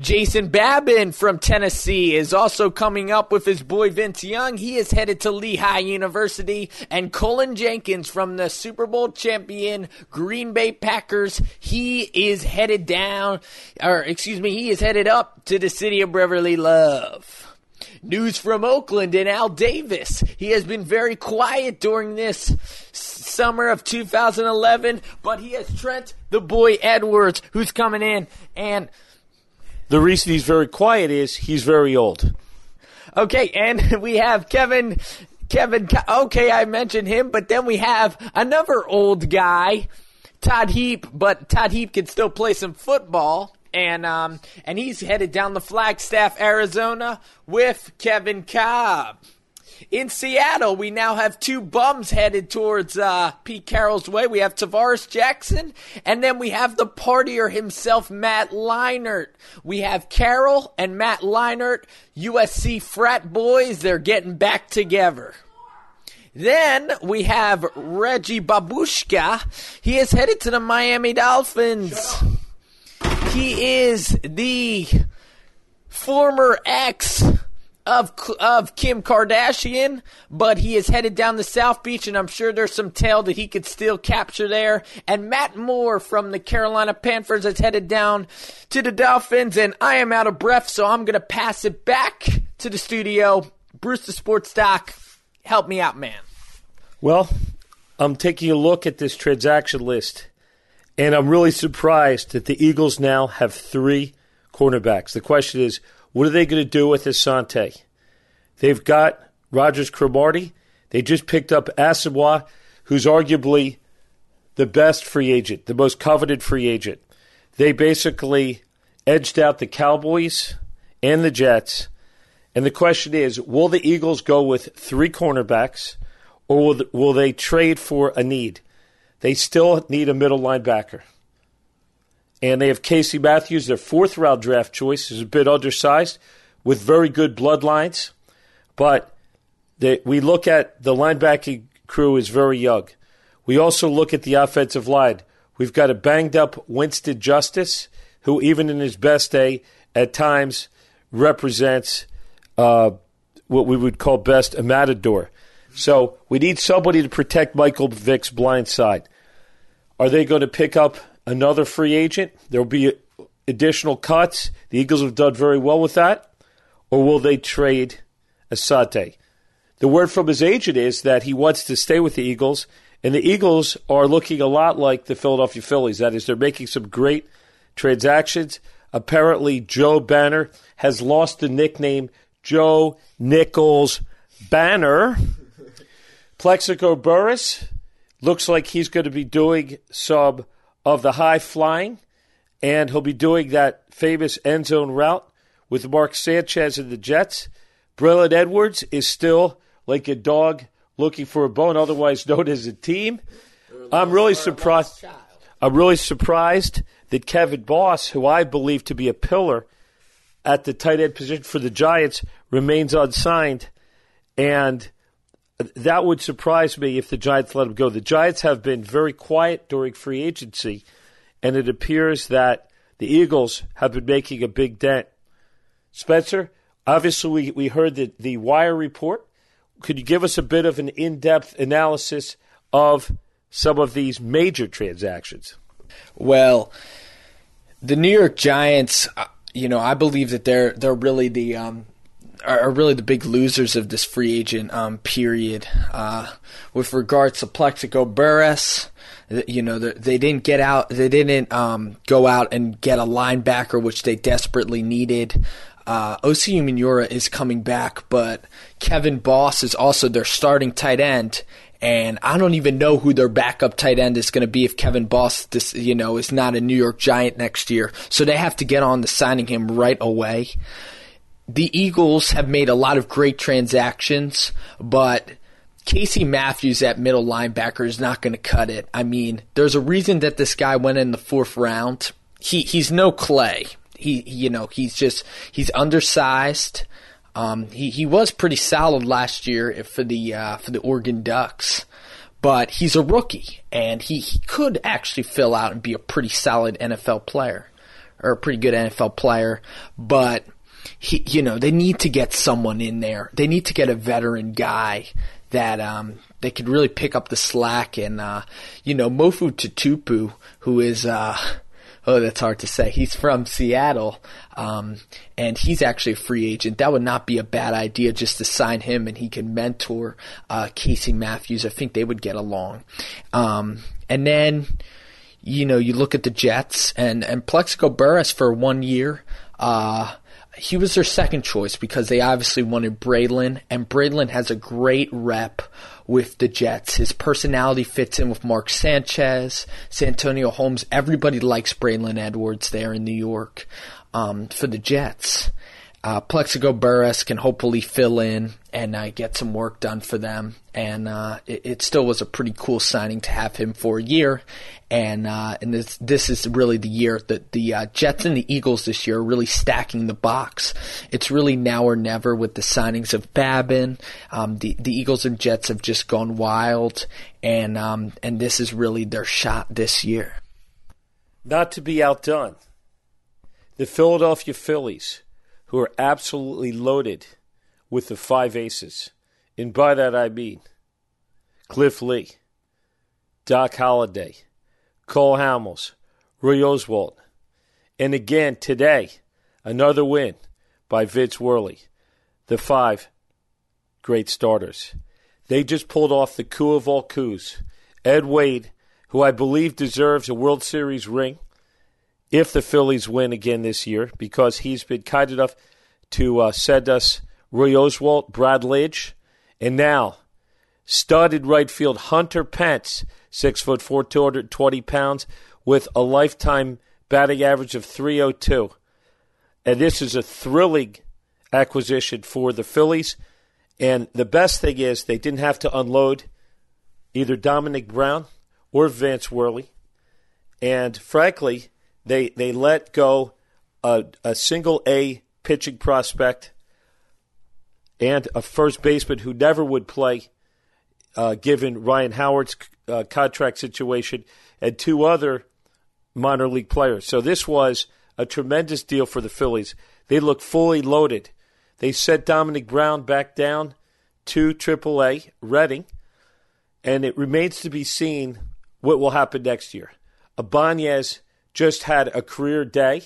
Jason Babin from Tennessee is also coming up with his boy Vince Young. He is headed to Lehigh University. And Cullen Jenkins from the Super Bowl champion Green Bay Packers, he is headed down, or excuse me, he is headed up to the city of Brotherly Love. News from Oakland and Al Davis. He has been very quiet during this summer of 2011, but he has Trent the boy Edwards who's coming in and the reason he's very quiet is he's very old. Okay, and we have Kevin. Kevin. Okay, I mentioned him, but then we have another old guy, Todd Heap. But Todd Heap can still play some football, and um, and he's headed down the Flagstaff, Arizona, with Kevin Kolb. In Seattle, we now have two bums headed towards uh, Pete Carroll's way. We have Tarvaris Jackson, and then we have the partier himself, Matt Leinart. We have Carroll and Matt Leinart, USC frat boys. They're getting back together. Then we have Reggie Babushka. He is headed to the Miami Dolphins. He is the former ex of of Kim Kardashian, but he is headed down the South Beach, and I'm sure there's some tail that he could still capture there. And Matt Moore from the Carolina Panthers is headed down to the Dolphins, and I am out of breath, so I'm gonna pass it back to the studio. Bruce the Sports Doc, help me out, man. Well, I'm taking a look at this transaction list, and I'm really surprised that the Eagles now have three cornerbacks. The question is what are they going to do with Asante? They've got Rodgers Cromartie. They just picked up Asomugha, who's arguably the best free agent, the most coveted free agent. They basically edged out the Cowboys and the Jets. And the question is will the Eagles go with three cornerbacks or will, will they trade for a need? They still need a middle linebacker and they have Casey Matthews, their fourth round draft choice, is a bit undersized with very good bloodlines, but they, we look at the linebacking crew is very young. We also look at the offensive line. We've got a banged up Winston Justice, who even in his best day at times represents uh, what we would call best a matador. So we need somebody to protect Michael Vick's blind side. Are they going to pick up another free agent? There will be additional cuts. The Eagles have done very well with that. Or will they trade Asante? The word from his agent is that he wants to stay with the Eagles, and the Eagles are looking a lot like the Philadelphia Phillies. That is, they're making some great transactions. Apparently, Joe Banner has lost the nickname Joe Nichols Banner. Plaxico Burress looks like he's going to be doing some of the high flying, and he'll be doing that famous end zone route with Mark Sanchez and the Jets. Braylon Edwards is still like a dog looking for a bone, otherwise known as a team. I'm really surprised. I'm really surprised that Kevin Boss, who I believe to be a pillar at the tight end position for the Giants, remains unsigned, and that would surprise me if the Giants let him go. The Giants have been very quiet during free agency, and it appears that the Eagles have been making a big dent. Spencer, obviously, we, we heard the, the Wire report. Could you give us a bit of an in depth analysis of some of these major transactions? Well, the New York Giants, uh, you know, I believe that they're they're really the um, are really the big losers of this free agent um, period. Uh, with regards to Plaxico Burress, you know, they didn't get out, they didn't um, go out and get a linebacker, which they desperately needed. Uh, Osi Umenyiora is coming back, but Kevin Boss is also their starting tight end, and I don't even know who their backup tight end is going to be if Kevin Boss, this, you know, is not a New York Giant next year. So they have to get on to signing him right away the Eagles have made a lot of great transactions, but Casey Matthews at middle linebacker is not going to cut it. I mean, there's a reason that this guy went in the fourth round. He he's no Clay. He you know he's just he's undersized. Um, he he was pretty solid last year for the uh, for the Oregon Ducks, but he's a rookie and he, he could actually fill out and be a pretty solid NFL player or a pretty good NFL player. But he, you know, they need to get someone in there. They need to get a veteran guy that um, they could really pick up the slack. And uh, you know, Mofu Tatupu, who is uh, oh, that's hard to say. He's from Seattle, um, and he's actually a free agent. That would not be a bad idea just to sign him, and he can mentor uh, Casey Matthews. I think they would get along. Um, and then, you know, you look at the Jets and and Plaxico Burress for one year. Uh, he was their second choice because they obviously wanted Braylon, and Braylon has a great rep with the Jets. His personality fits in with Mark Sanchez, Santonio Holmes. Everybody likes Braylon Edwards there in New York um, for the Jets uh, Plaxico Burress can hopefully fill in and uh, get some work done for them. And uh, it, it, still was a pretty cool signing to have him for a year. And uh, and this this is really the year that the uh, Jets and the Eagles this year are really stacking the box. It's really now or never with the signings of Babin. Um, the the Eagles and Jets have just gone wild, and um, and this is really their shot this year. Not to be outdone, the Philadelphia Phillies who are absolutely loaded with the five aces. And by that I mean Cliff Lee, Doc Halladay, Cole Hamels, Roy Oswalt. And again today, another win by Vince Worley. The five great starters. They just pulled off the coup of all coups. Ed Wade, who I believe deserves a World Series ring, if the Phillies win again this year because he's been kind enough to uh, send us Roy Oswalt, Brad Lidge, and now studded right field Hunter Pence, six foot four, 220 pounds, with a lifetime batting average of 302. And this is a thrilling acquisition for the Phillies. And the best thing is they didn't have to unload either Domonic Brown or Vance Worley. And frankly, they they let go a, a single A pitching prospect and a first baseman who never would play, uh, given Ryan Howard's uh, contract situation, and two other minor league players. So this was a tremendous deal for the Phillies. They look fully loaded. They sent Domonic Brown back down to AAA Reading, and it remains to be seen what will happen next year. Ibanez just had a career day,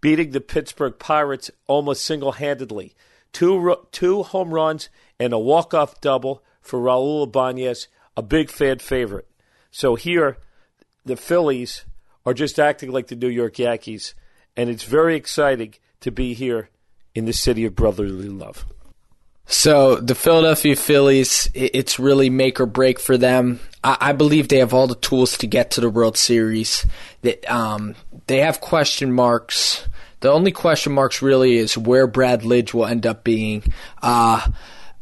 beating the Pittsburgh Pirates almost single handedly. Two, two home runs and a walk off double for Raul Ibanez, a big fan favorite. So here, the Phillies are just acting like the New York Yankees, and it's very exciting to be here in the city of brotherly love. So the Philadelphia Phillies, it's really make or break for them. I, believe they have all the tools to get to the World Series. That um, they have question marks. The only question marks really is where Brad Lidge will end up being. Uh,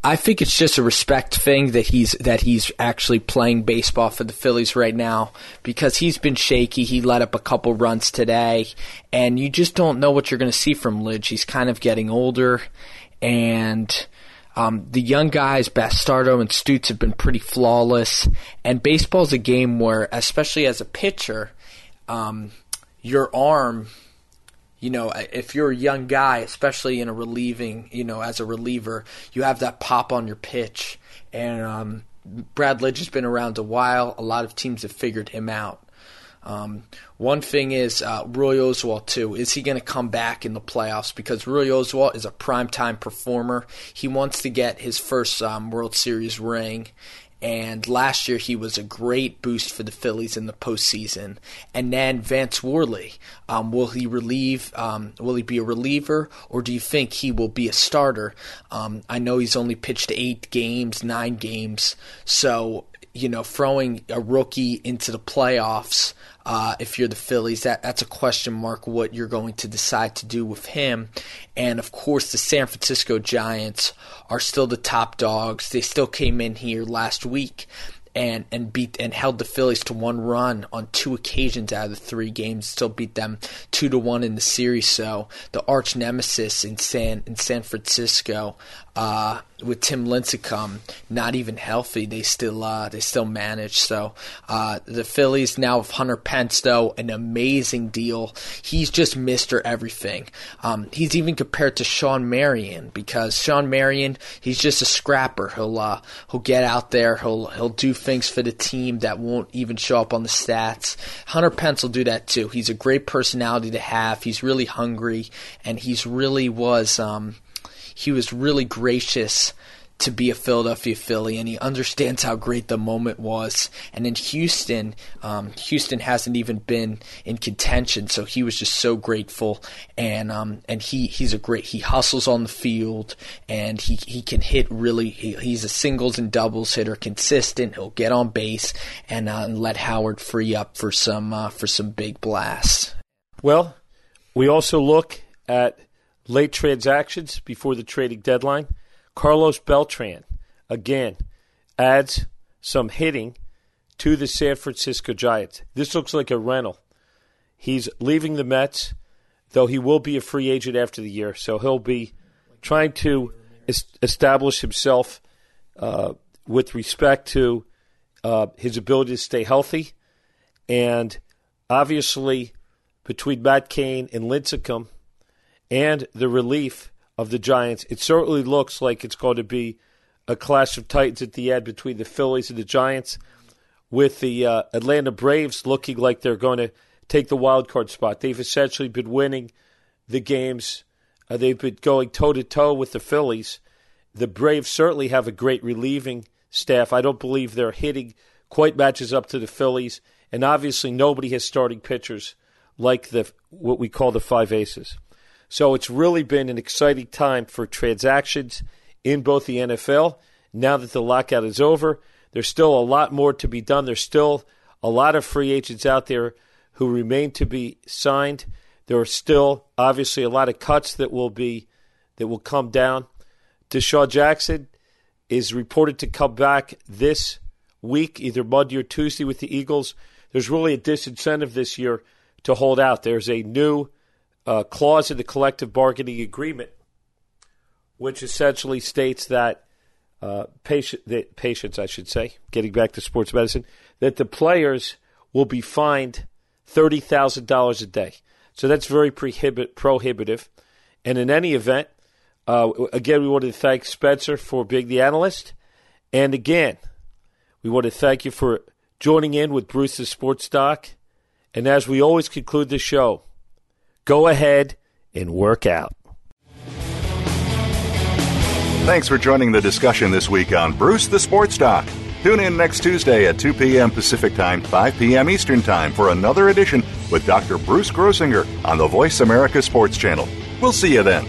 I think it's just a respect thing that he's that he's actually playing baseball for the Phillies right now because he's been shaky. He let up a couple runs today, and you just don't know what you're going to see from Lidge. He's kind of getting older, and um, the young guys, Bastardo and Stutes, have been pretty flawless. And baseball's a game where, especially as a pitcher, um, your arm you know, if you're a young guy, especially in a relieving, you know, as a reliever, you have that pop on your pitch. And um, Brad Lidge has been around a while. A lot of teams have figured him out. Um, one thing is uh, Roy Oswalt too. Is he going to come back in the playoffs? Because Roy Oswalt is a primetime performer. He wants to get his first um, World Series ring, and last year he was a great boost for the Phillies in the postseason. And then Vance Worley, um, will he relieve? Um, will he be a reliever, or do you think he will be a starter? Um, I know he's only pitched eight games, nine games, so you know, throwing a rookie into the playoffs uh, if you're the Phillies, that that's a question mark. What you're going to decide to do with him, and of course, the San Francisco Giants are still the top dogs. They still came in here last week and and beat and held the Phillies to one run on two occasions out of the three games. Still beat them two to one in the series. So the arch nemesis in San in San Francisco uh, with Tim Lincecum not even healthy, they still uh, they still manage. So uh, the Phillies now with Hunter Pence though an amazing deal. He's just Mister Everything. Um, he's even compared to Shawn Marion because Shawn Marion he's just a scrapper. He'll uh, he'll get out there. He'll he'll do things for the team that won't even show up on the stats. Hunter Pence will do that too. He's a great personality to have. He's really hungry and he's really was. Um, he was really gracious to be a Philadelphia Philly, and he understands how great the moment was. And in Houston, um, Houston hasn't even been in contention, so he was just so grateful. And um, and he he's a great he hustles on the field, and he he can hit really. He, he's a singles and doubles hitter, consistent. He'll get on base and, uh, and let Howard free up for some uh, for some big blasts. Well, we also look at late transactions before the trading deadline. Carlos Beltran, again, adds some hitting to the San Francisco Giants. This looks like a rental. He's leaving the Mets, though he will be a free agent after the year, so he'll be trying to establish himself uh, with respect to uh, his ability to stay healthy. And obviously, between Matt Cain and Lincecum, and the relief of the Giants, it certainly looks like it's going to be a clash of titans at the end between the Phillies and the Giants, with the uh, Atlanta Braves looking like they're going to take the wild card spot. They've essentially been winning the games. Uh, they've been going toe to toe with the Phillies. The Braves certainly have a great relieving staff. I don't believe their hitting quite matches up to the Phillies, and obviously nobody has starting pitchers like the what we call the five aces. So it's really been an exciting time for transactions in both the NFL. Now that the lockout is over, there's still a lot more to be done. There's still a lot of free agents out there who remain to be signed. There are still obviously a lot of cuts that will be that will come down. DeSean Jackson is reported to come back this week, either Monday or Tuesday with the Eagles. There's really a disincentive this year to hold out. There's a new uh, clause in the collective bargaining agreement, which essentially states that uh, patient, that patients, I should say, getting back to sports medicine, that the players will be fined thirty thousand dollars a day. So that's very prohibit, prohibitive. And in any event, uh, again, we want to thank Spencer for being the analyst, and again, we want to thank you for joining in with Bruce's Sports Doc. And as we always conclude the show, Go ahead and work out. Thanks for joining the discussion this week on Bruce the Sports Doc. Tune in next Tuesday at 2 p.m. Pacific Time, 5 p.m. Eastern Time for another edition with Dr. Bruce Grossinger on the Voice America Sports Channel. We'll see you then.